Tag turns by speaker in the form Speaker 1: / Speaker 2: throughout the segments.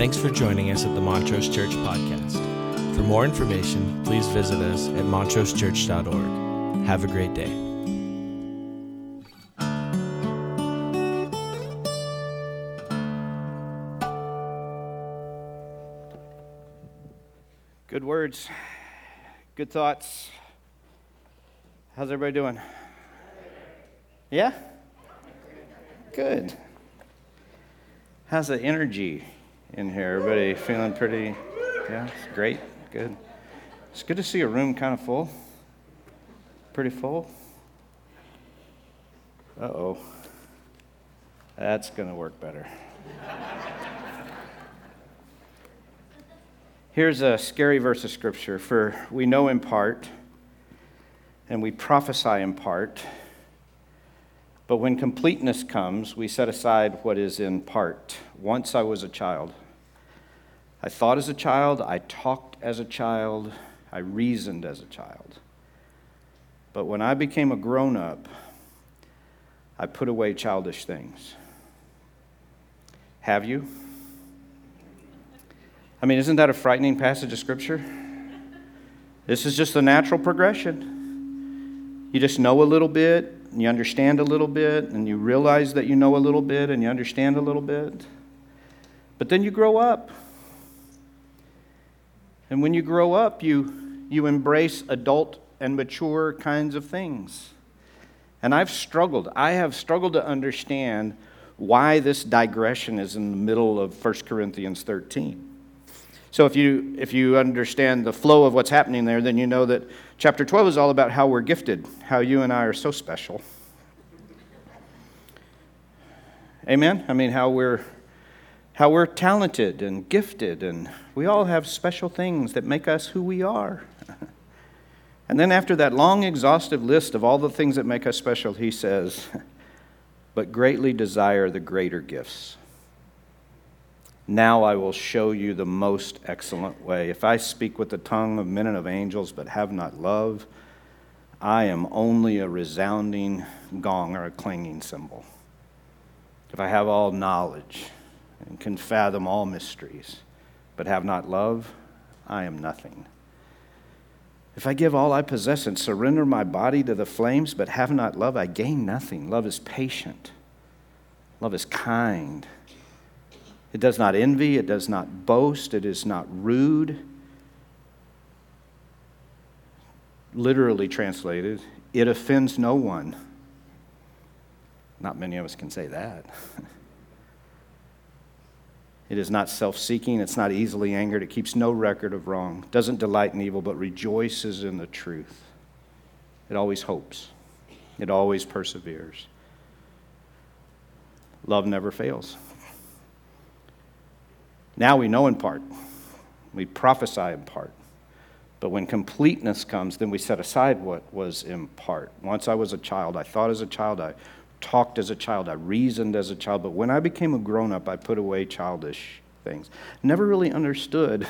Speaker 1: Thanks for joining us at the Montrose Church Podcast. For more information, please visit us at montrosechurch.org. Have a great day.
Speaker 2: Good words, good thoughts. How's everybody doing? Yeah? Good. How's the energy in here? Everybody feeling pretty, yeah, it's great, good. It's good to see a room kind of full. Pretty full. Uh oh. That's going to work better. Here's a scary verse of scripture for we know in part and we prophesy in part, but when completeness comes, we set aside what is in part. Once I was a child. I thought as a child, I talked as a child, I reasoned as a child. But when I became a grown up, I put away childish things. Have you? I mean, isn't that a frightening passage of Scripture? This is just the natural progression. You just know a little bit, and you understand a little bit, and you realize that you know a little bit, and you understand a little bit. But then you grow up. And when you grow up, you, you embrace adult and mature kinds of things. And I've struggled. I have struggled to understand why this digression is in the middle of 1 Corinthians 13. So if you if you understand the flow of what's happening there, then you know that chapter 12 is all about how we're gifted, how you and I are so special. Amen. I mean how we're how we're talented and gifted and we all have special things that make us who we are. and then after that long exhaustive list of all the things that make us special, he says, "But greatly desire the greater gifts." Now I will show you the most excellent way. If I speak with the tongue of men and of angels, but have not love, I am only a resounding gong or a clanging cymbal. If I have all knowledge and can fathom all mysteries, but have not love, I am nothing. If I give all I possess and surrender my body to the flames, but have not love, I gain nothing. Love is patient, love is kind. It does not envy, it does not boast, it is not rude. Literally translated, it offends no one. Not many of us can say that. It is not self seeking. It's not easily angered. It keeps no record of wrong. Doesn't delight in evil, but rejoices in the truth. It always hopes. It always perseveres. Love never fails. Now we know in part, we prophesy in part. But when completeness comes, then we set aside what was in part. Once I was a child, I thought as a child, I talked as a child, I reasoned as a child. But when I became a grown up, I put away childish things. Never really understood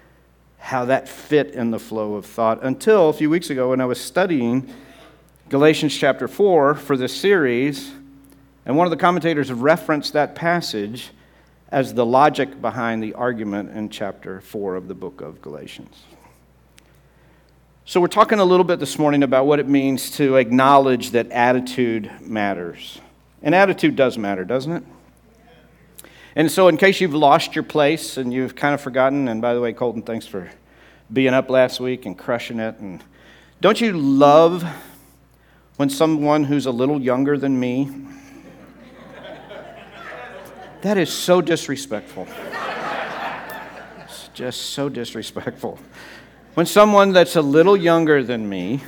Speaker 2: how that fit in the flow of thought until a few weeks ago when I was studying Galatians chapter 4 for this series. And one of the commentators referenced that passage as the logic behind the argument in chapter 4 of the book of Galatians. So, we're talking a little bit this morning about what it means to acknowledge that attitude matters. And attitude does matter, doesn't it? And so, in case you've lost your place and you've kind of forgotten, and by the way, Colton, thanks for being up last week and crushing it. And don't you love when someone who's a little younger than me that is so disrespectful. It's just so disrespectful. When someone that's a little younger than me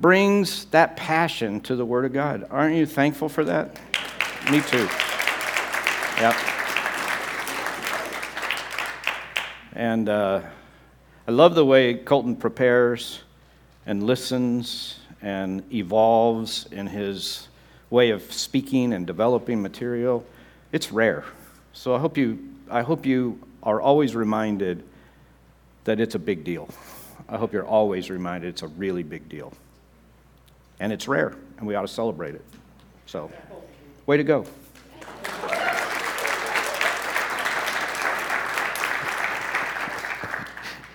Speaker 2: brings that passion to the Word of God, aren't you thankful for that? Me too. Yep. And uh, I love the way Colton prepares and listens and evolves in his way of speaking and developing material it's rare. So I hope you, I hope you are always reminded that it's a big deal. I hope you're always reminded it's a really big deal. And it's rare, and we ought to celebrate it. So, way to go.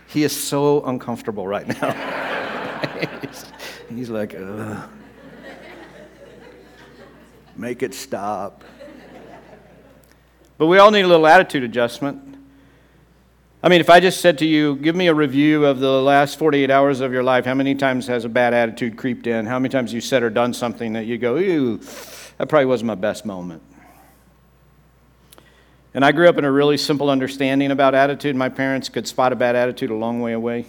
Speaker 2: He is so uncomfortable right now. he's, he's, like, Ugh. make it stop. But we all need a little attitude adjustment. I mean, if I just said to you, give me a review of the last 48 hours of your life, how many times has a bad attitude creeped in? How many times you said or done something that you go, ew, that probably wasn't my best moment? And I grew up in a really simple understanding about attitude. My parents could spot a bad attitude a long way away,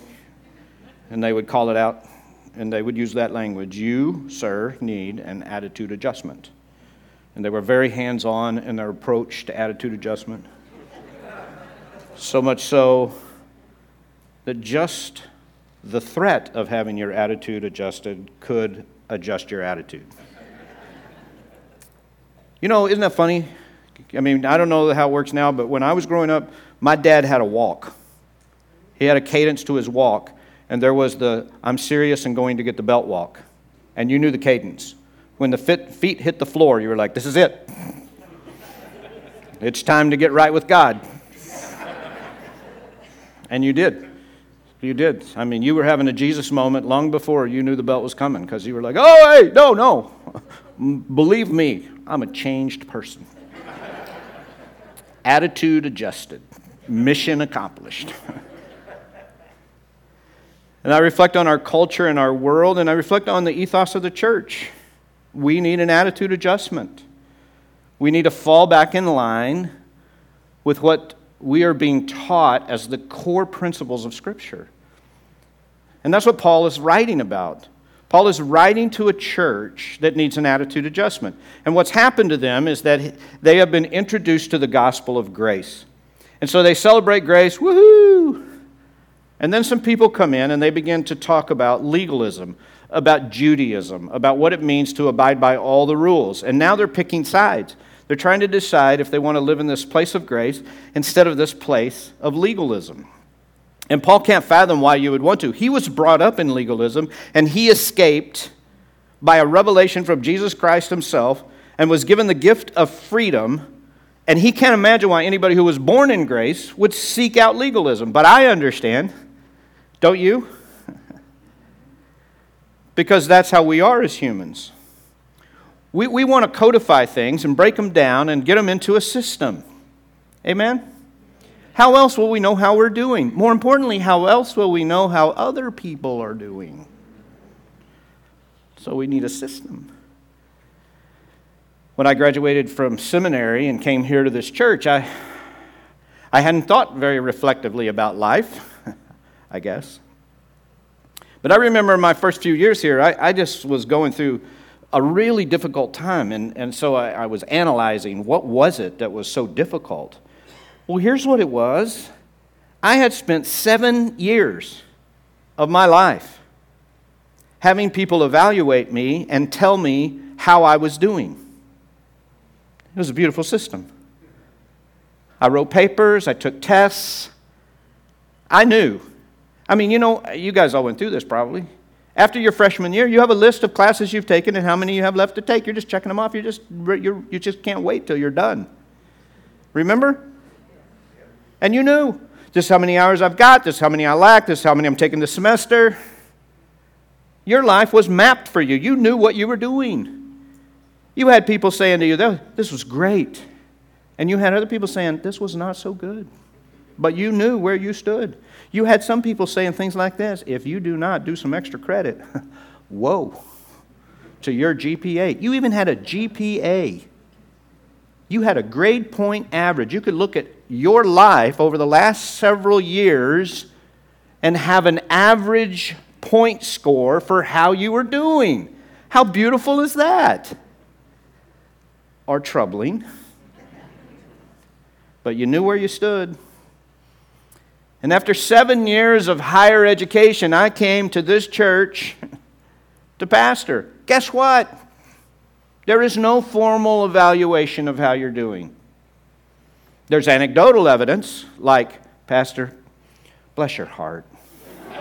Speaker 2: and they would call it out, and they would use that language You, sir, need an attitude adjustment. And they were very hands on in their approach to attitude adjustment. So much so that just the threat of having your attitude adjusted could adjust your attitude. You know, isn't that funny? I mean, I don't know how it works now, but when I was growing up, my dad had a walk. He had a cadence to his walk, and there was the I'm serious and going to get the belt walk. And you knew the cadence. When the feet hit the floor, you were like, this is it. It's time to get right with God. And you did. You did. I mean, you were having a Jesus moment long before you knew the belt was coming because you were like, oh, hey, no, no. Believe me, I'm a changed person attitude adjusted, mission accomplished. and I reflect on our culture and our world, and I reflect on the ethos of the church. We need an attitude adjustment. We need to fall back in line with what we are being taught as the core principles of Scripture. And that's what Paul is writing about. Paul is writing to a church that needs an attitude adjustment. And what's happened to them is that they have been introduced to the gospel of grace. And so they celebrate grace, woohoo! And then some people come in and they begin to talk about legalism, about Judaism, about what it means to abide by all the rules. And now they're picking sides. They're trying to decide if they want to live in this place of grace instead of this place of legalism. And Paul can't fathom why you would want to. He was brought up in legalism, and he escaped by a revelation from Jesus Christ himself and was given the gift of freedom. And he can't imagine why anybody who was born in grace would seek out legalism. But I understand. Don't you? because that's how we are as humans. We, we want to codify things and break them down and get them into a system. Amen? How else will we know how we're doing? More importantly, how else will we know how other people are doing? So we need a system. When I graduated from seminary and came here to this church, I, I hadn't thought very reflectively about life, I guess. But I remember my first few years here, I, I just was going through a really difficult time. And, and so I, I was analyzing what was it that was so difficult. Well, here's what it was I had spent seven years of my life having people evaluate me and tell me how I was doing. It was a beautiful system. I wrote papers, I took tests. I knew. I mean, you know, you guys all went through this probably. After your freshman year, you have a list of classes you've taken and how many you have left to take. You're just checking them off. You just, you're, you just can't wait till you're done. Remember? And you knew just how many hours I've got, just how many I lack, just how many I'm taking this semester. Your life was mapped for you. You knew what you were doing. You had people saying to you, This was great. And you had other people saying, This was not so good. But you knew where you stood. You had some people saying things like this If you do not do some extra credit, whoa, to your GPA. You even had a GPA you had a grade point average. You could look at your life over the last several years and have an average point score for how you were doing. How beautiful is that? Or troubling. But you knew where you stood. And after seven years of higher education, I came to this church to pastor. Guess what? There is no formal evaluation of how you're doing. There's anecdotal evidence, like, Pastor, bless your heart.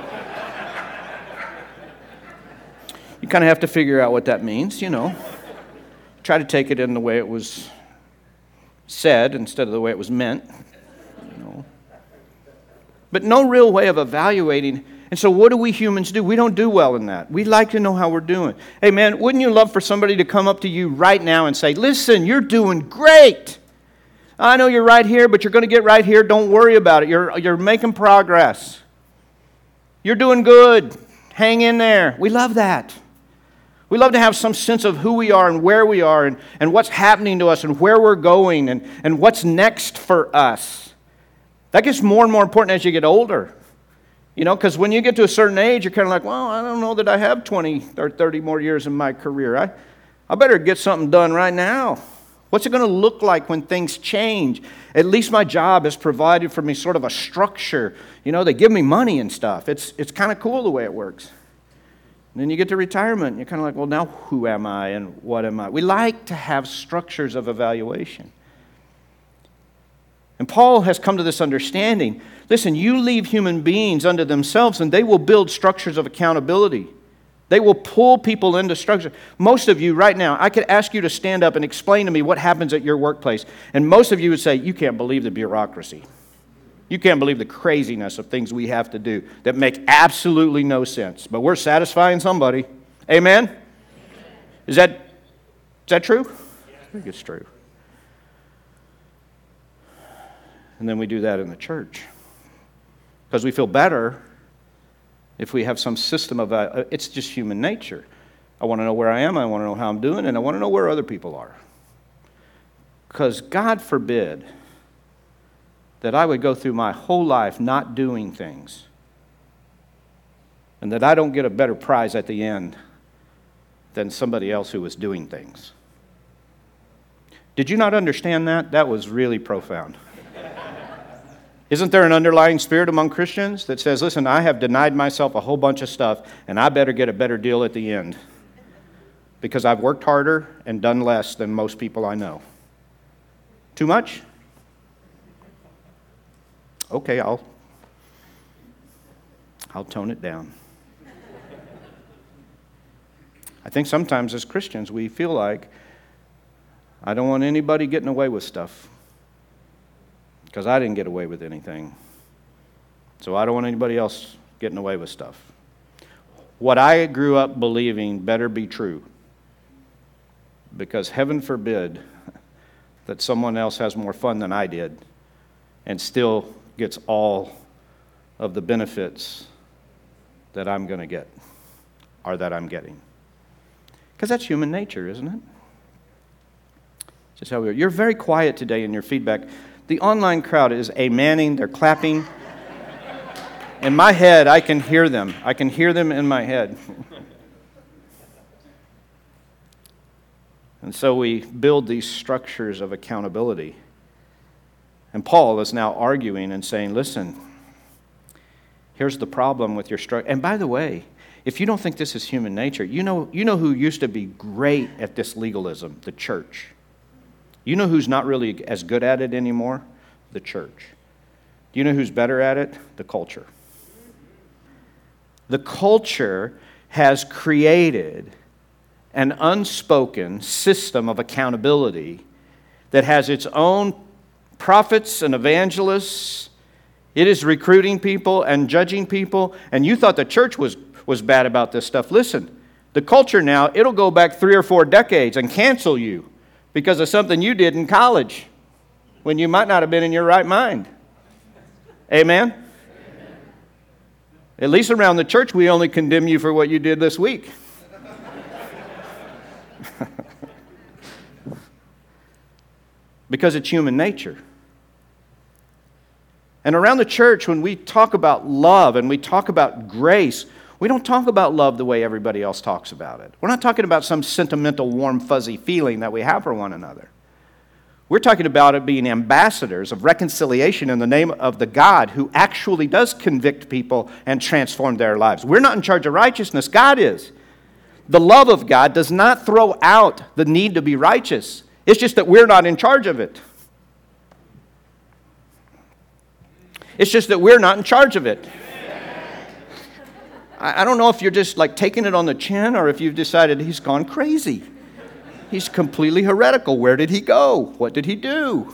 Speaker 2: you kind of have to figure out what that means, you know. Try to take it in the way it was said instead of the way it was meant. But no real way of evaluating. And so, what do we humans do? We don't do well in that. We like to know how we're doing. Hey, man, wouldn't you love for somebody to come up to you right now and say, Listen, you're doing great. I know you're right here, but you're going to get right here. Don't worry about it. You're, you're making progress. You're doing good. Hang in there. We love that. We love to have some sense of who we are and where we are and, and what's happening to us and where we're going and, and what's next for us. That gets more and more important as you get older. You know, because when you get to a certain age, you're kind of like, well, I don't know that I have 20 or 30 more years in my career. I, I better get something done right now. What's it going to look like when things change? At least my job has provided for me sort of a structure. You know, they give me money and stuff. It's, it's kind of cool the way it works. And then you get to retirement, and you're kind of like, well, now who am I and what am I? We like to have structures of evaluation. And Paul has come to this understanding. Listen, you leave human beings unto themselves, and they will build structures of accountability. They will pull people into structure. Most of you, right now, I could ask you to stand up and explain to me what happens at your workplace, and most of you would say, You can't believe the bureaucracy. You can't believe the craziness of things we have to do that make absolutely no sense. But we're satisfying somebody. Amen? Is that, is that true? I think it's true. And then we do that in the church. Because we feel better if we have some system of, uh, it's just human nature. I want to know where I am, I want to know how I'm doing, and I want to know where other people are. Because God forbid that I would go through my whole life not doing things and that I don't get a better prize at the end than somebody else who was doing things. Did you not understand that? That was really profound. Isn't there an underlying spirit among Christians that says, listen, I have denied myself a whole bunch of stuff, and I better get a better deal at the end because I've worked harder and done less than most people I know? Too much? okay, I'll, I'll tone it down. I think sometimes as Christians we feel like I don't want anybody getting away with stuff because I didn't get away with anything. So I don't want anybody else getting away with stuff. What I grew up believing better be true because heaven forbid that someone else has more fun than I did and still gets all of the benefits that I'm going to get or that I'm getting. Because that's human nature, isn't it? Just how we are. You're very quiet today in your feedback. The online crowd is a manning, they're clapping. in my head, I can hear them. I can hear them in my head. and so we build these structures of accountability. And Paul is now arguing and saying, listen, here's the problem with your struggle. And by the way, if you don't think this is human nature, you know, you know who used to be great at this legalism? The church. You know who's not really as good at it anymore? The church. Do you know who's better at it? The culture. The culture has created an unspoken system of accountability that has its own prophets and evangelists. It is recruiting people and judging people. And you thought the church was, was bad about this stuff. Listen, the culture now, it'll go back three or four decades and cancel you because of something you did in college when you might not have been in your right mind. Amen? At least around the church, we only condemn you for what you did this week. because it's human nature. And around the church, when we talk about love and we talk about grace, we don't talk about love the way everybody else talks about it. We're not talking about some sentimental, warm, fuzzy feeling that we have for one another. We're talking about it being ambassadors of reconciliation in the name of the God who actually does convict people and transform their lives. We're not in charge of righteousness, God is. The love of God does not throw out the need to be righteous, it's just that we're not in charge of it. It's just that we're not in charge of it. I don't know if you're just like taking it on the chin or if you've decided he's gone crazy. He's completely heretical. Where did he go? What did he do?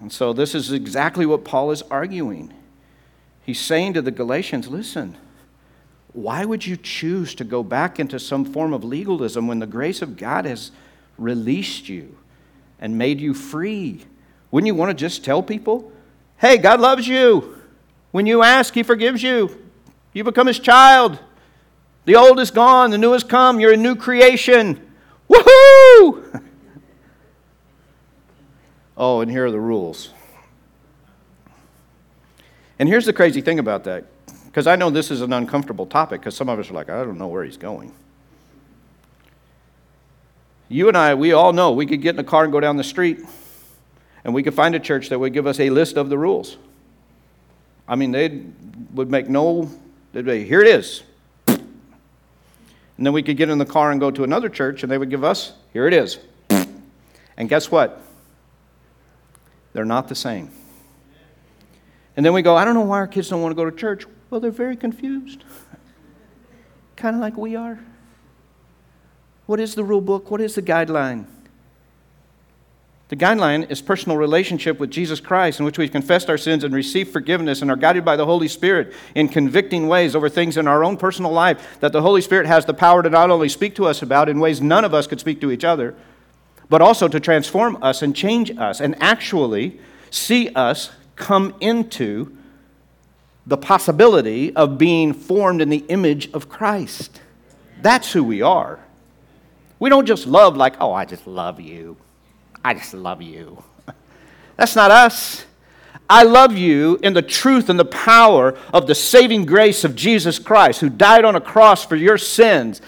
Speaker 2: And so, this is exactly what Paul is arguing. He's saying to the Galatians listen, why would you choose to go back into some form of legalism when the grace of God has released you and made you free? Wouldn't you want to just tell people, hey, God loves you? When you ask, He forgives you. You become His child. The old is gone, the new has come. You're a new creation. Woohoo! oh, and here are the rules. And here's the crazy thing about that, because I know this is an uncomfortable topic, because some of us are like, I don't know where he's going. You and I, we all know we could get in a car and go down the street, and we could find a church that would give us a list of the rules. I mean, they would make no, they'd be, here it is. And then we could get in the car and go to another church, and they would give us, here it is. And guess what? They're not the same. And then we go, I don't know why our kids don't want to go to church. Well, they're very confused. kind of like we are. What is the rule book? What is the guideline? The guideline is personal relationship with Jesus Christ, in which we've confessed our sins and received forgiveness and are guided by the Holy Spirit in convicting ways over things in our own personal life that the Holy Spirit has the power to not only speak to us about in ways none of us could speak to each other, but also to transform us and change us and actually see us come into the possibility of being formed in the image of Christ. That's who we are. We don't just love like, oh, I just love you. I just love you. That's not us. I love you in the truth and the power of the saving grace of Jesus Christ, who died on a cross for your sins,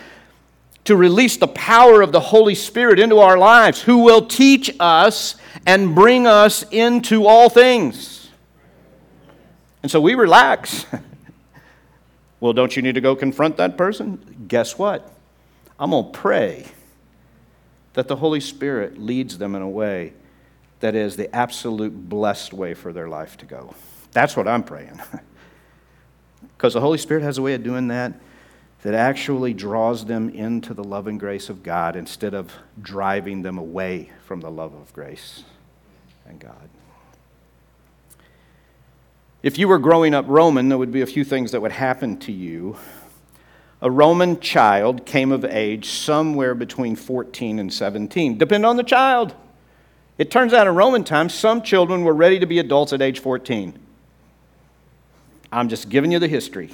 Speaker 2: to release the power of the Holy Spirit into our lives, who will teach us and bring us into all things. And so we relax. well, don't you need to go confront that person? Guess what? I'm going to pray that the Holy Spirit leads them in a way that is the absolute blessed way for their life to go. That's what I'm praying. Because the Holy Spirit has a way of doing that that actually draws them into the love and grace of God instead of driving them away from the love of grace and God. If you were growing up Roman, there would be a few things that would happen to you a Roman child came of age somewhere between 14 and 17, depend on the child. It turns out in Roman times, some children were ready to be adults at age 14. I'm just giving you the history.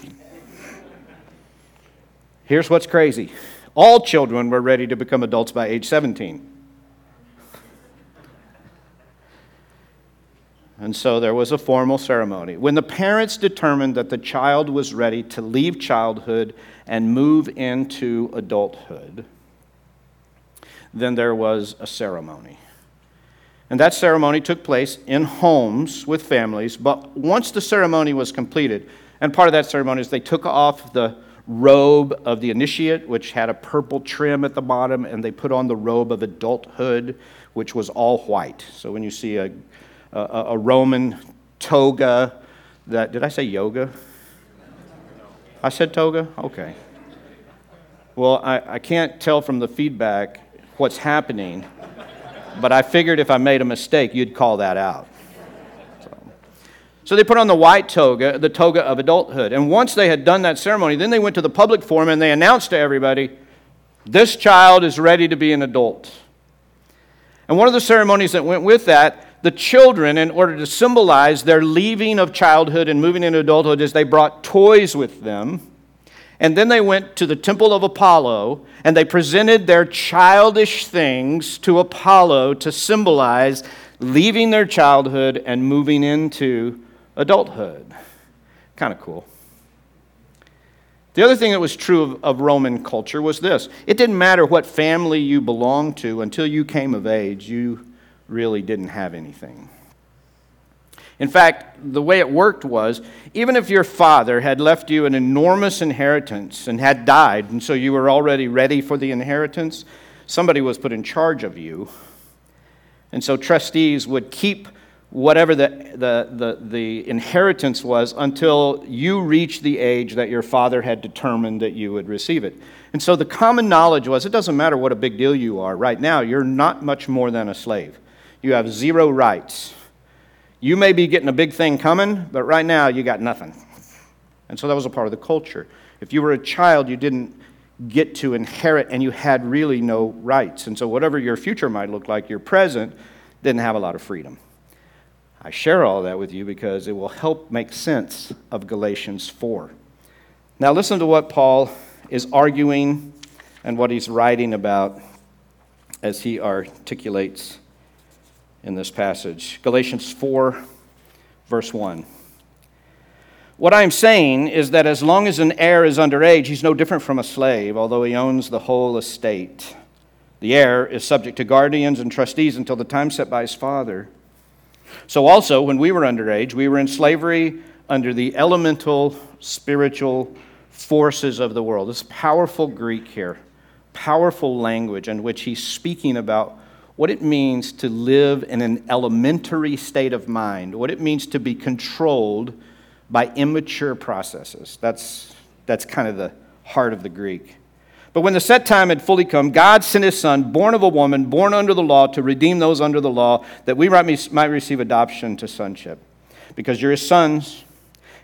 Speaker 2: Here's what's crazy all children were ready to become adults by age 17. And so there was a formal ceremony. When the parents determined that the child was ready to leave childhood and move into adulthood, then there was a ceremony. And that ceremony took place in homes with families. But once the ceremony was completed, and part of that ceremony is they took off the robe of the initiate, which had a purple trim at the bottom, and they put on the robe of adulthood, which was all white. So when you see a a, a Roman toga that, did I say yoga? I said toga? Okay. Well, I, I can't tell from the feedback what's happening, but I figured if I made a mistake, you'd call that out. So, so they put on the white toga, the toga of adulthood. And once they had done that ceremony, then they went to the public forum and they announced to everybody, this child is ready to be an adult. And one of the ceremonies that went with that the children, in order to symbolize their leaving of childhood and moving into adulthood, is they brought toys with them. And then they went to the temple of Apollo and they presented their childish things to Apollo to symbolize leaving their childhood and moving into adulthood. Kind of cool. The other thing that was true of, of, Roman culture was this it didn't matter what family you belonged to until you came of age, you really didn't have anything. In fact, the way it worked was even if your father had left you an enormous inheritance and had died, and so you were already ready for the inheritance, somebody was put in charge of you. And so trustees would keep whatever the, the, the, the inheritance was until you reached the age that your father had determined that you would receive it. And so the common knowledge was it doesn't matter what a big deal you are. Right now, you're not much more than a slave. You have zero rights. You may be getting a big thing coming, but right now you got nothing. And so that was a part of the culture. If you were a child, you didn't get to inherit and you had really no rights. And so, whatever your future might look like, your present didn't have a lot of freedom. I share all that with you because it will help make sense of Galatians 4. Now, listen to what Paul is arguing and what he's writing about as he articulates in this passage. Galatians 4, verse 1. What I'm saying is that as long as an heir is underage, he's no different from a slave, although he owns the whole estate. The heir is subject to guardians and trustees until the time set by his father. So, also, when we were underage, we were in slavery under the elemental spiritual forces of the world. This powerful Greek here, powerful language in which he's speaking about what it means to live in an elementary state of mind, what it means to be controlled by immature processes. That's, that's kind of the heart of the Greek. But when the set time had fully come, God sent his son, born of a woman, born under the law, to redeem those under the law, that we might receive adoption to sonship. Because you're his sons,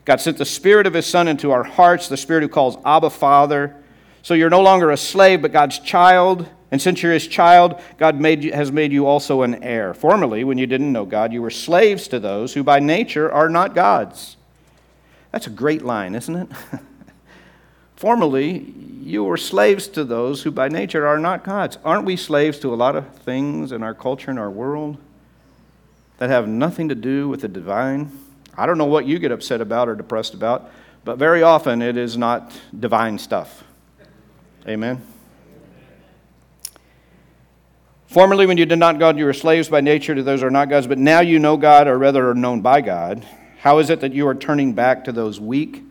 Speaker 2: God sent the Spirit of his Son into our hearts, the Spirit who calls Abba Father. So you're no longer a slave, but God's child. And since you're his child, God made you, has made you also an heir. Formerly, when you didn't know God, you were slaves to those who by nature are not God's. That's a great line, isn't it? Formerly, you were slaves to those who by nature are not God's. Aren't we slaves to a lot of things in our culture and our world that have nothing to do with the divine? I don't know what you get upset about or depressed about, but very often it is not divine stuff. Amen. Formerly, when you did not God, you were slaves by nature to those who are not God's, but now you know God, or rather are known by God. How is it that you are turning back to those weak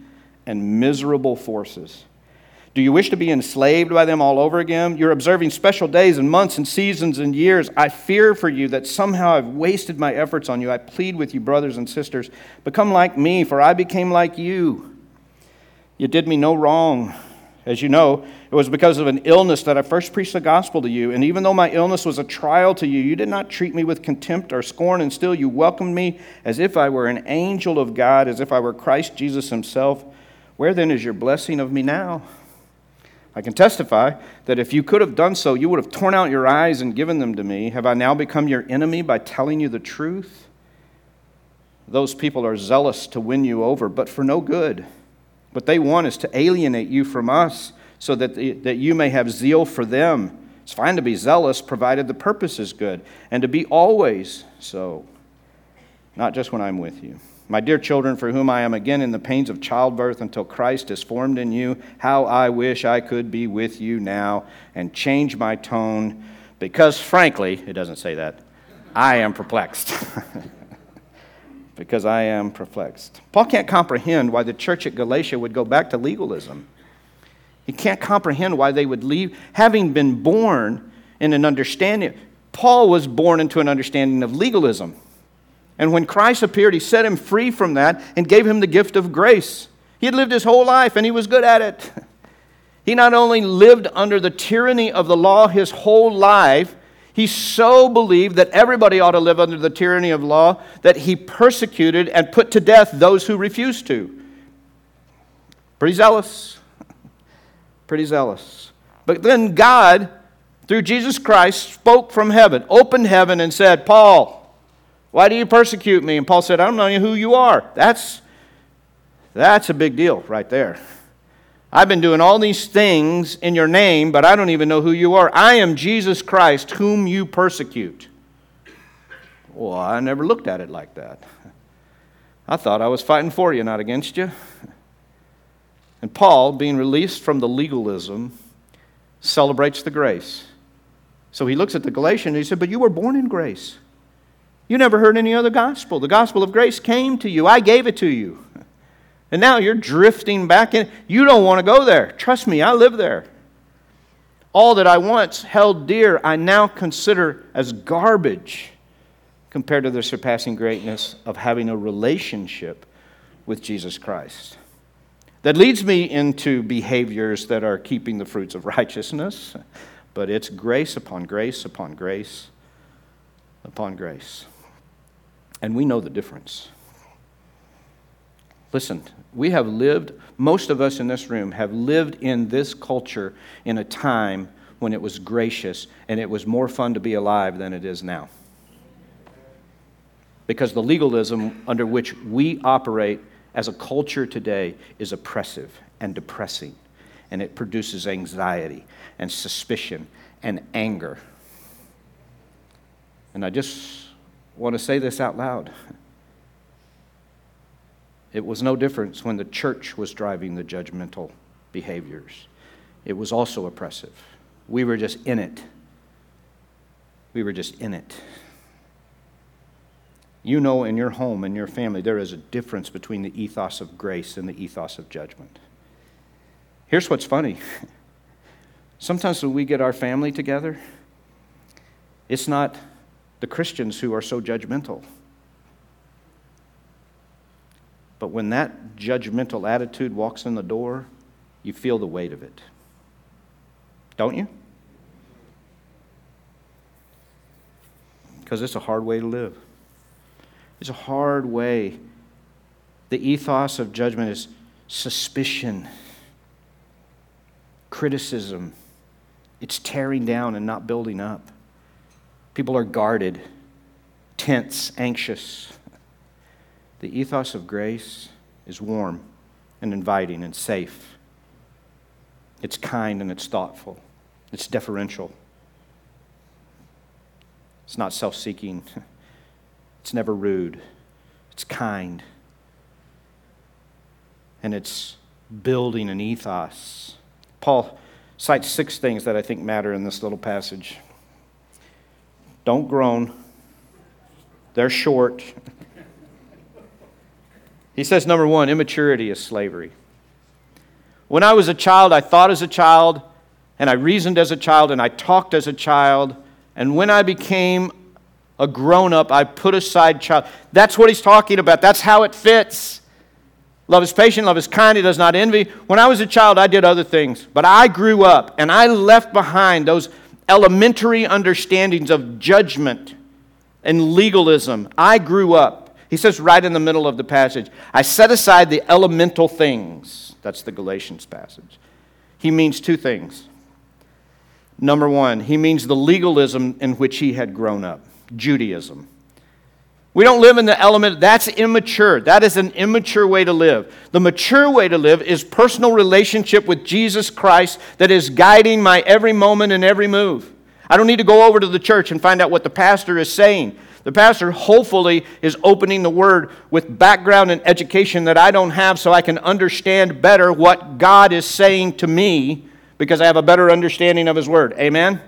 Speaker 2: and miserable forces? Do you wish to be enslaved by them all over again? You're observing special days and months and seasons and years. I fear for you that somehow I've wasted my efforts on you. I plead with you, brothers and sisters, become like me, for I became like you. You did me no wrong. As you know, it was because of an illness that I first preached the gospel to you. And even though my illness was a trial to you, you did not treat me with contempt or scorn, and still you welcomed me as if I were an angel of God, as if I were Christ Jesus himself. Where then is your blessing of me now? I can testify that if you could have done so, you would have torn out your eyes and given them to me. Have I now become your enemy by telling you the truth? Those people are zealous to win you over, but for no good. What they want is to alienate you from us so that, the, that you may have zeal for them. It's fine to be zealous, provided the purpose is good, and to be always so, not just when I'm with you. My dear children, for whom I am again in the pains of childbirth until Christ is formed in you, how I wish I could be with you now and change my tone, because frankly, it doesn't say that, I am perplexed. because I am perplexed. Paul can't comprehend why the church at Galatia would go back to legalism. He can't comprehend why they would leave, having been born in an understanding. Paul was born into an understanding of legalism. And when Christ appeared, he set him free from that and gave him the gift of grace. He had lived his whole life and he was good at it. He not only lived under the tyranny of the law his whole life, he so believed that everybody ought to live under the tyranny of law that he persecuted and put to death those who refused to. Pretty zealous. Pretty zealous. But then God, through Jesus Christ, spoke from heaven, opened heaven, and said, Paul, why do you persecute me? And Paul said, I don't know who you are. That's, that's a big deal right there. I've been doing all these things in your name, but I don't even know who you are. I am Jesus Christ, whom you persecute. Well, I never looked at it like that. I thought I was fighting for you, not against you. And Paul, being released from the legalism, celebrates the grace. So he looks at the Galatians and he said, But you were born in grace. You never heard any other gospel. The gospel of grace came to you, I gave it to you. And now you're drifting back in. You don't want to go there. Trust me, I live there. All that I once held dear, I now consider as garbage compared to the surpassing greatness of having a relationship with Jesus Christ. That leads me into behaviors that are keeping the fruits of righteousness, but it's grace upon grace upon grace upon grace. And we know the difference. Listen, we have lived, most of us in this room have lived in this culture in a time when it was gracious and it was more fun to be alive than it is now. Because the legalism under which we operate as a culture today is oppressive and depressing, and it produces anxiety and suspicion and anger. And I just want to say this out loud. It was no difference when the church was driving the judgmental behaviors. It was also oppressive. We were just in it. We were just in it. You know, in your home, in your family, there is a difference between the ethos of grace and the ethos of judgment. Here's what's funny sometimes when we get our family together, it's not the Christians who are so judgmental. But when that judgmental attitude walks in the door, you feel the weight of it. Don't you? Because it's a hard way to live. It's a hard way. The ethos of judgment is suspicion, criticism. It's tearing down and not building up. People are guarded, tense, anxious. The ethos of grace is warm and inviting and safe. It's kind and it's thoughtful. It's deferential. It's not self seeking. It's never rude. It's kind. And it's building an ethos. Paul cites six things that I think matter in this little passage. Don't groan, they're short. He says, number one, immaturity is slavery. When I was a child, I thought as a child, and I reasoned as a child, and I talked as a child. And when I became a grown up, I put aside child. That's what he's talking about. That's how it fits. Love is patient, love is kind, it does not envy. When I was a child, I did other things, but I grew up and I left behind those elementary understandings of judgment and legalism. I grew up. He says right in the middle of the passage, I set aside the elemental things. That's the Galatians passage. He means two things. Number one, he means the legalism in which he had grown up. Judaism. We don't live in the element, that's immature. That is an immature way to live. The mature way to live is personal relationship with Jesus Christ that is guiding my every moment and every move. I don't need to go over to the church and find out what the pastor is saying. The pastor hopefully is opening the word with background and education that I don't have so I can understand better what God is saying to me because I have a better understanding of his word. Amen.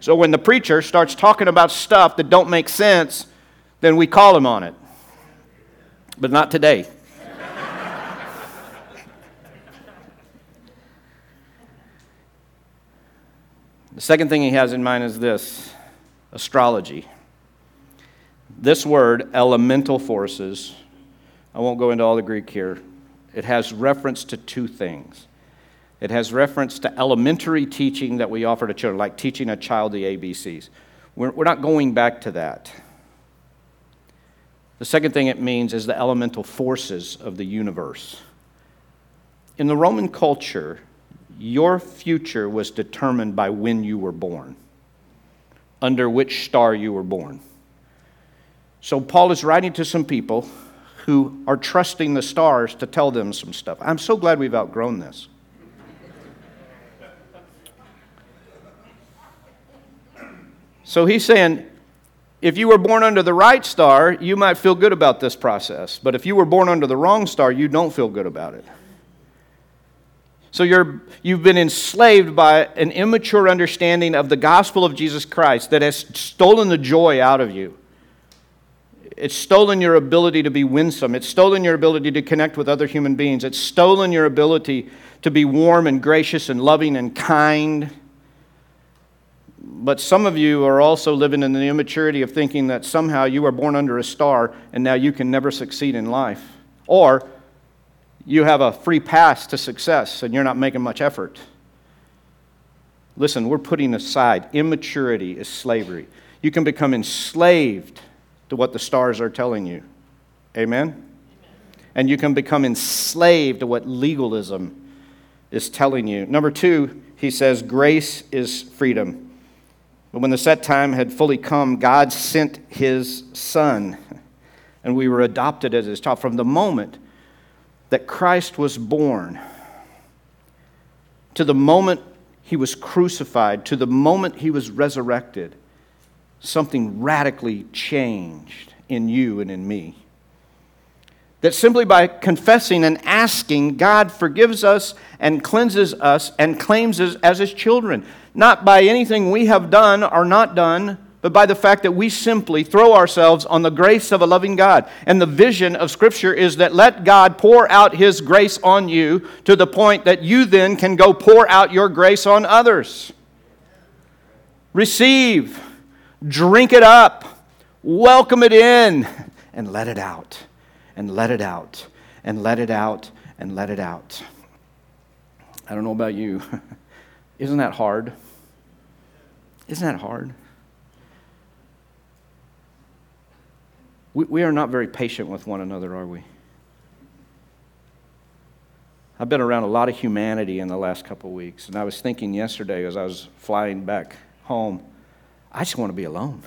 Speaker 2: So when the preacher starts talking about stuff that don't make sense, then we call him on it. But not today. the second thing he has in mind is this astrology. This word, elemental forces, I won't go into all the Greek here, it has reference to two things. It has reference to elementary teaching that we offer to children, like teaching a child the ABCs. We're, we're not going back to that. The second thing it means is the elemental forces of the universe. In the Roman culture, your future was determined by when you were born, under which star you were born. So, Paul is writing to some people who are trusting the stars to tell them some stuff. I'm so glad we've outgrown this. So he's saying, if you were born under the right star, you might feel good about this process. But if you were born under the wrong star, you don't feel good about it. So you're, you've been enslaved by an immature understanding of the gospel of Jesus Christ that has stolen the joy out of you. It's stolen your ability to be winsome. It's stolen your ability to connect with other human beings. It's stolen your ability to be warm and gracious and loving and kind but some of you are also living in the immaturity of thinking that somehow you are born under a star and now you can never succeed in life. Or you have a free pass to success and you're not making much effort. Listen, we're putting aside immaturity is slavery. You can become enslaved to what the stars are telling you. Amen? And you can become enslaved to what legalism is telling you. Number two, he says, grace is freedom. But when the set time had fully come, God sent his son, and we were adopted as his child. From the moment that Christ was born to the moment he was crucified, to the moment he was resurrected, something radically changed in you and in me. That simply by confessing and asking, God forgives us and cleanses us and claims us as his children. Not by anything we have done or not done, but by the fact that we simply throw ourselves on the grace of a loving God. And the vision of Scripture is that let God pour out his grace on you to the point that you then can go pour out your grace on others. Receive, drink it up, welcome it in, and let it out and let it out and let it out and let it out. I don't know about you. Isn't that hard? Isn't that hard? We, we are not very patient with one another, are we? I've been around a lot of humanity in the last couple of weeks, and I was thinking yesterday as I was flying back home, I just want to be alone.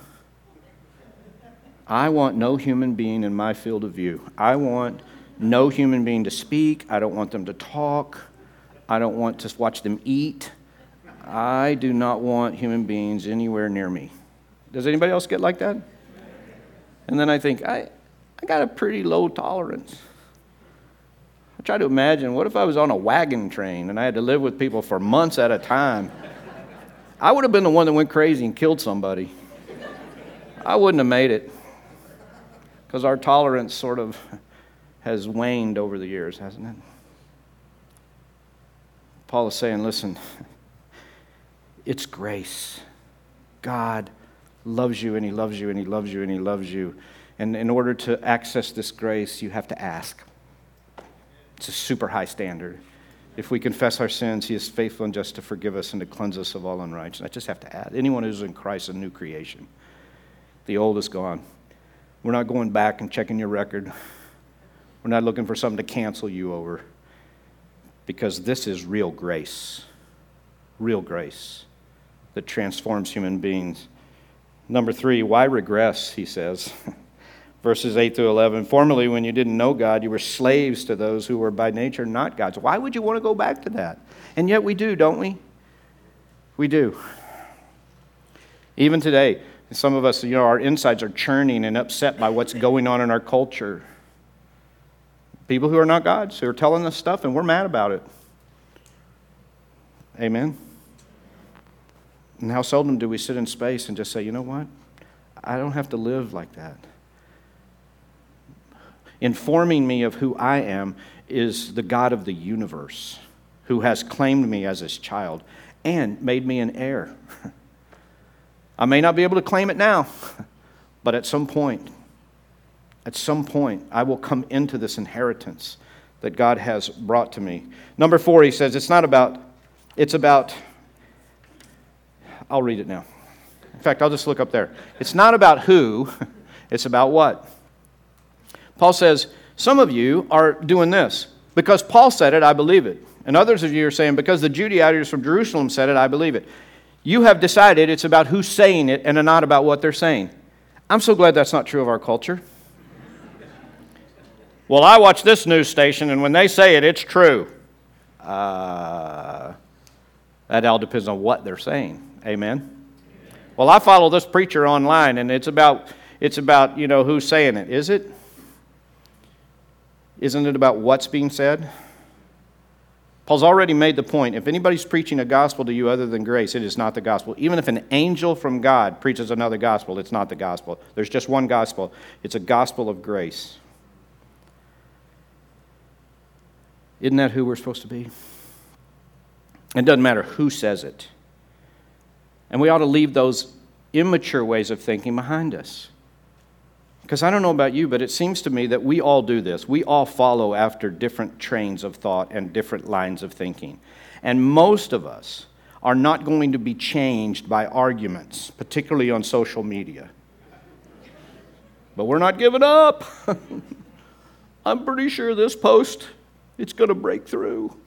Speaker 2: I want no human being in my field of view. I want no human being to speak. I don't want them to talk. I don't want to watch them eat. I do not want human beings anywhere near me. Does anybody else get like that? And then I think, I, I got a pretty low tolerance. I try to imagine what if I was on a wagon train and I had to live with people for months at a time? I would have been the one that went crazy and killed somebody. I wouldn't have made it because our tolerance sort of has waned over the years, hasn't it? Paul is saying, listen, it's grace. God loves you and he loves you and he loves you and he loves you. And in order to access this grace, you have to ask. It's a super high standard. If we confess our sins, he is faithful and just to forgive us and to cleanse us of all unrighteousness. I just have to add anyone who's in Christ, a new creation. The old is gone. We're not going back and checking your record. We're not looking for something to cancel you over because this is real grace. Real grace that transforms human beings. Number three, why regress, he says. Verses 8 through 11. Formerly, when you didn't know God, you were slaves to those who were by nature not God's. Why would you want to go back to that? And yet we do, don't we? We do. Even today, some of us, you know, our insides are churning and upset by what's going on in our culture. People who are not God's, who are telling us stuff, and we're mad about it. Amen. And how seldom do we sit in space and just say, you know what? I don't have to live like that. Informing me of who I am is the God of the universe who has claimed me as his child and made me an heir. I may not be able to claim it now, but at some point, at some point, I will come into this inheritance that God has brought to me. Number four, he says, it's not about, it's about, I'll read it now. In fact, I'll just look up there. It's not about who, it's about what. Paul says, some of you are doing this. Because Paul said it, I believe it. And others of you are saying, because the Judaizers from Jerusalem said it, I believe it. You have decided it's about who's saying it and not about what they're saying. I'm so glad that's not true of our culture. well, I watch this news station, and when they say it, it's true. Uh, that all depends on what they're saying. Amen. Well, I follow this preacher online, and it's about it's about you know who's saying it. Is it? Isn't it about what's being said? Paul's already made the point if anybody's preaching a gospel to you other than grace, it is not the gospel. Even if an angel from God preaches another gospel, it's not the gospel. There's just one gospel it's a gospel of grace. Isn't that who we're supposed to be? It doesn't matter who says it. And we ought to leave those immature ways of thinking behind us. Because I don't know about you, but it seems to me that we all do this. We all follow after different trains of thought and different lines of thinking. And most of us are not going to be changed by arguments, particularly on social media. But we're not giving up. I'm pretty sure this post, it's going to break through.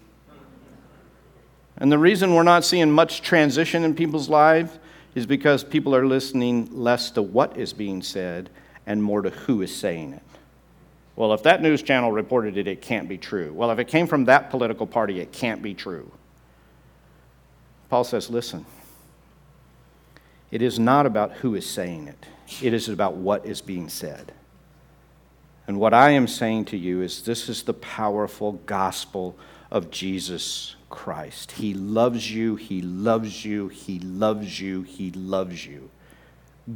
Speaker 2: And the reason we're not seeing much transition in people's lives is because people are listening less to what is being said and more to who is saying it. Well, if that news channel reported it, it can't be true. Well, if it came from that political party, it can't be true. Paul says, listen, it is not about who is saying it, it is about what is being said. And what I am saying to you is this is the powerful gospel of Jesus Christ. He loves you, He loves you, He loves you, He loves you.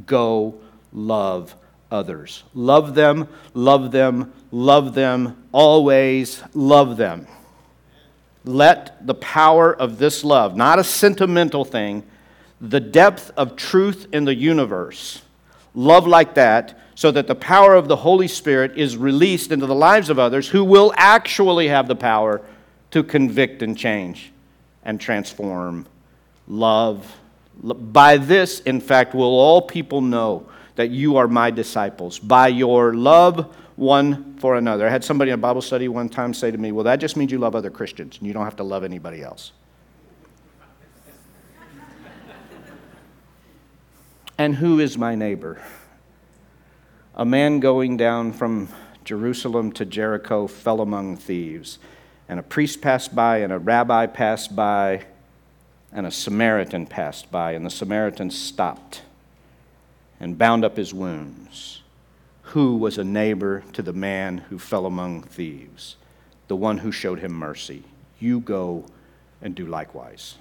Speaker 2: Go love others. Love them, love them, love them, always love them. Let the power of this love, not a sentimental thing, the depth of truth in the universe, love like that, so that the power of the Holy Spirit is released into the lives of others who will actually have the power to convict and change and transform. Love. By this, in fact, will all people know that you are my disciples, by your love one for another. I had somebody in a Bible study one time say to me, Well, that just means you love other Christians and you don't have to love anybody else. and who is my neighbor? A man going down from Jerusalem to Jericho fell among thieves, and a priest passed by, and a rabbi passed by, and a Samaritan passed by, and the Samaritan stopped and bound up his wounds. Who was a neighbor to the man who fell among thieves? The one who showed him mercy. You go and do likewise.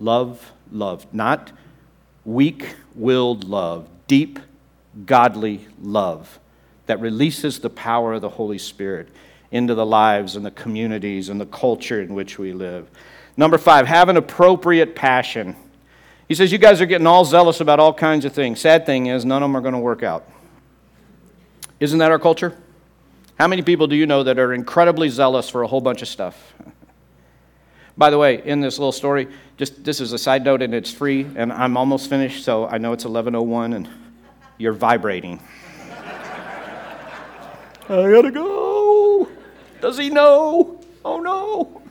Speaker 2: Love, love, not weak willed love, deep, godly love that releases the power of the Holy Spirit into the lives and the communities and the culture in which we live. Number five, have an appropriate passion. He says, You guys are getting all zealous about all kinds of things. Sad thing is, none of them are going to work out. Isn't that our culture? How many people do you know that are incredibly zealous for a whole bunch of stuff? By the way, in this little story, just this is a side note and it's free, and I'm almost finished, so I know it's 11:01 and you're vibrating. I gotta go. Does he know? Oh no.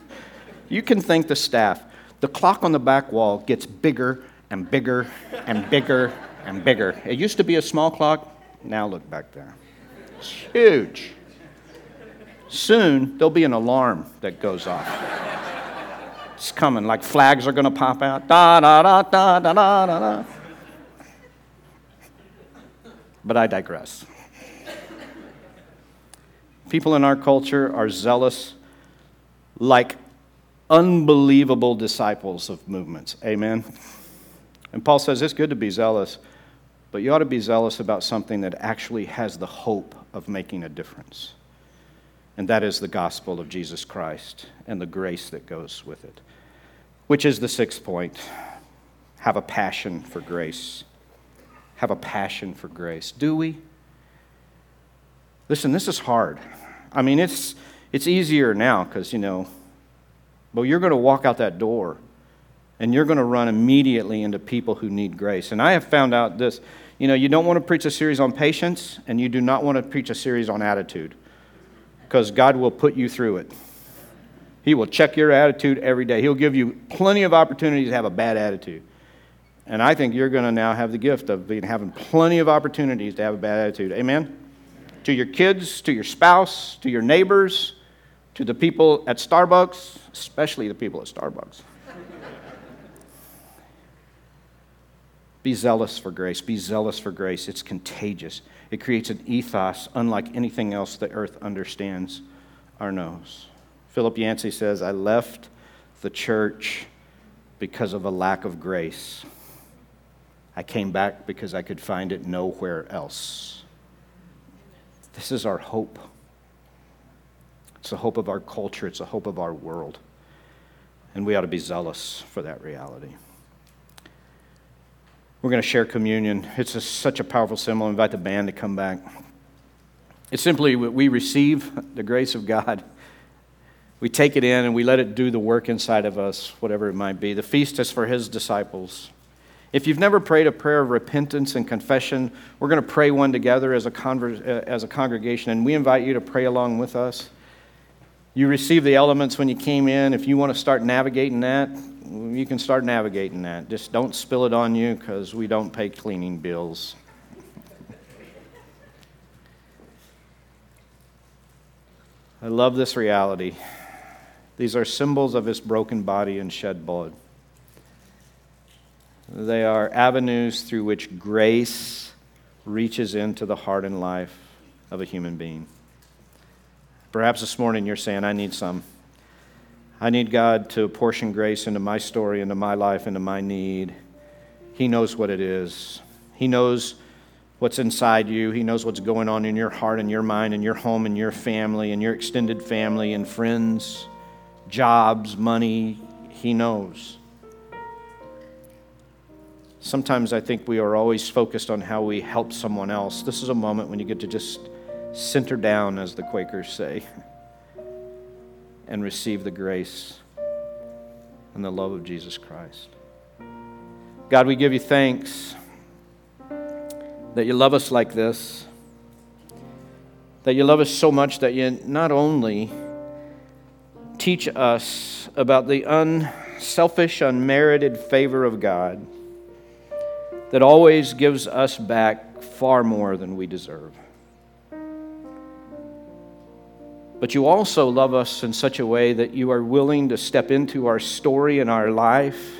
Speaker 2: You can thank the staff. The clock on the back wall gets bigger and bigger and bigger and bigger. It used to be a small clock. Now look back there. It's huge. Soon there'll be an alarm that goes off. It's coming, like flags are going to pop out. Da da da da da da da. But I digress. People in our culture are zealous like unbelievable disciples of movements. Amen. And Paul says it's good to be zealous, but you ought to be zealous about something that actually has the hope of making a difference. And that is the gospel of Jesus Christ and the grace that goes with it. Which is the sixth point have a passion for grace. Have a passion for grace. Do we? Listen, this is hard. I mean, it's, it's easier now because, you know, but you're going to walk out that door and you're going to run immediately into people who need grace. And I have found out this you know, you don't want to preach a series on patience, and you do not want to preach a series on attitude because God will put you through it. He will check your attitude every day. He'll give you plenty of opportunities to have a bad attitude. And I think you're going to now have the gift of being, having plenty of opportunities to have a bad attitude. Amen? To your kids, to your spouse, to your neighbors, to the people at Starbucks, especially the people at Starbucks. Be zealous for grace. Be zealous for grace. It's contagious. It creates an ethos unlike anything else the earth understands or knows. Philip Yancey says, I left the church because of a lack of grace. I came back because I could find it nowhere else. This is our hope. It's the hope of our culture, it's the hope of our world. And we ought to be zealous for that reality. We're going to share communion. It's a, such a powerful symbol. I invite the band to come back. It's simply we receive the grace of God. We take it in and we let it do the work inside of us, whatever it might be. The feast is for his disciples. If you've never prayed a prayer of repentance and confession, we're going to pray one together as a, conver- uh, as a congregation, and we invite you to pray along with us. You received the elements when you came in. If you want to start navigating that, you can start navigating that. Just don't spill it on you because we don't pay cleaning bills. I love this reality. These are symbols of his broken body and shed blood. They are avenues through which grace reaches into the heart and life of a human being. Perhaps this morning you're saying, I need some. I need God to apportion grace into my story, into my life, into my need. He knows what it is. He knows what's inside you. He knows what's going on in your heart and your mind and your home and your family and your extended family and friends, jobs, money. He knows. Sometimes I think we are always focused on how we help someone else. This is a moment when you get to just center down, as the Quakers say, and receive the grace and the love of Jesus Christ. God, we give you thanks that you love us like this, that you love us so much that you not only teach us about the unselfish, unmerited favor of God that always gives us back far more than we deserve. But you also love us in such a way that you are willing to step into our story and our life.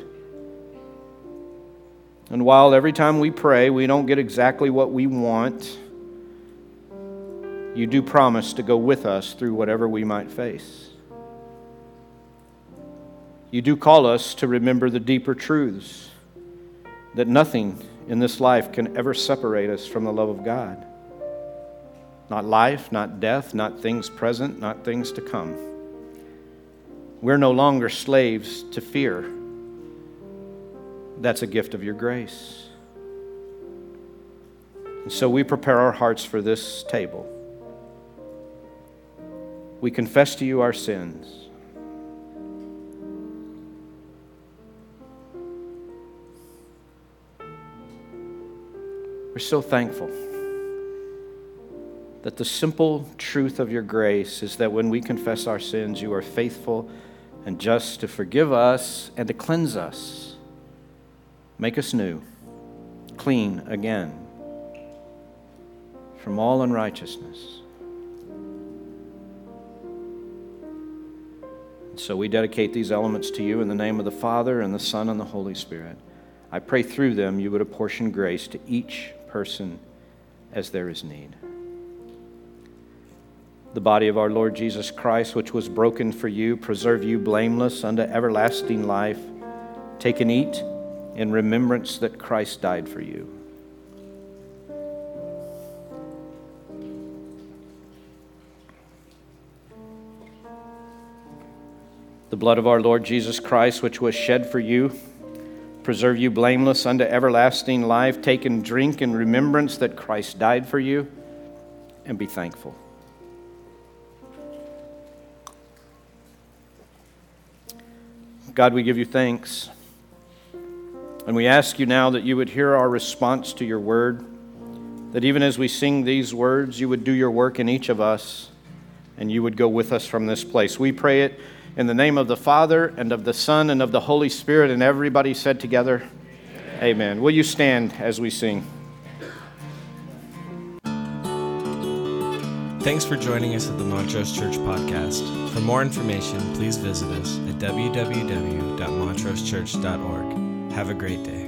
Speaker 2: And while every time we pray we don't get exactly what we want, you do promise to go with us through whatever we might face. You do call us to remember the deeper truths that nothing in this life can ever separate us from the love of God. Not life, not death, not things present, not things to come. We're no longer slaves to fear. That's a gift of your grace. And so we prepare our hearts for this table. We confess to you our sins. We're so thankful that the simple truth of your grace is that when we confess our sins, you are faithful and just to forgive us and to cleanse us, make us new, clean again from all unrighteousness. So we dedicate these elements to you in the name of the Father and the Son and the Holy Spirit. I pray through them you would apportion grace to each person as there is need. The body of our Lord Jesus Christ, which was broken for you, preserve you blameless unto everlasting life. Take and eat in remembrance that Christ died for you. The blood of our Lord Jesus Christ, which was shed for you, preserve you blameless unto everlasting life. Take and drink in remembrance that Christ died for you, and be thankful. God, we give you thanks. And we ask you now that you would hear our response to your word, that even as we sing these words, you would do your work in each of us, and you would go with us from this place. We pray it in the name of the Father, and of the Son, and of the Holy Spirit, and everybody said together, Amen. Amen. Will you stand as we sing?
Speaker 1: Thanks for joining us at the Montrose Church Podcast. For more information, please visit us at www.montrosechurch.org. Have a great day.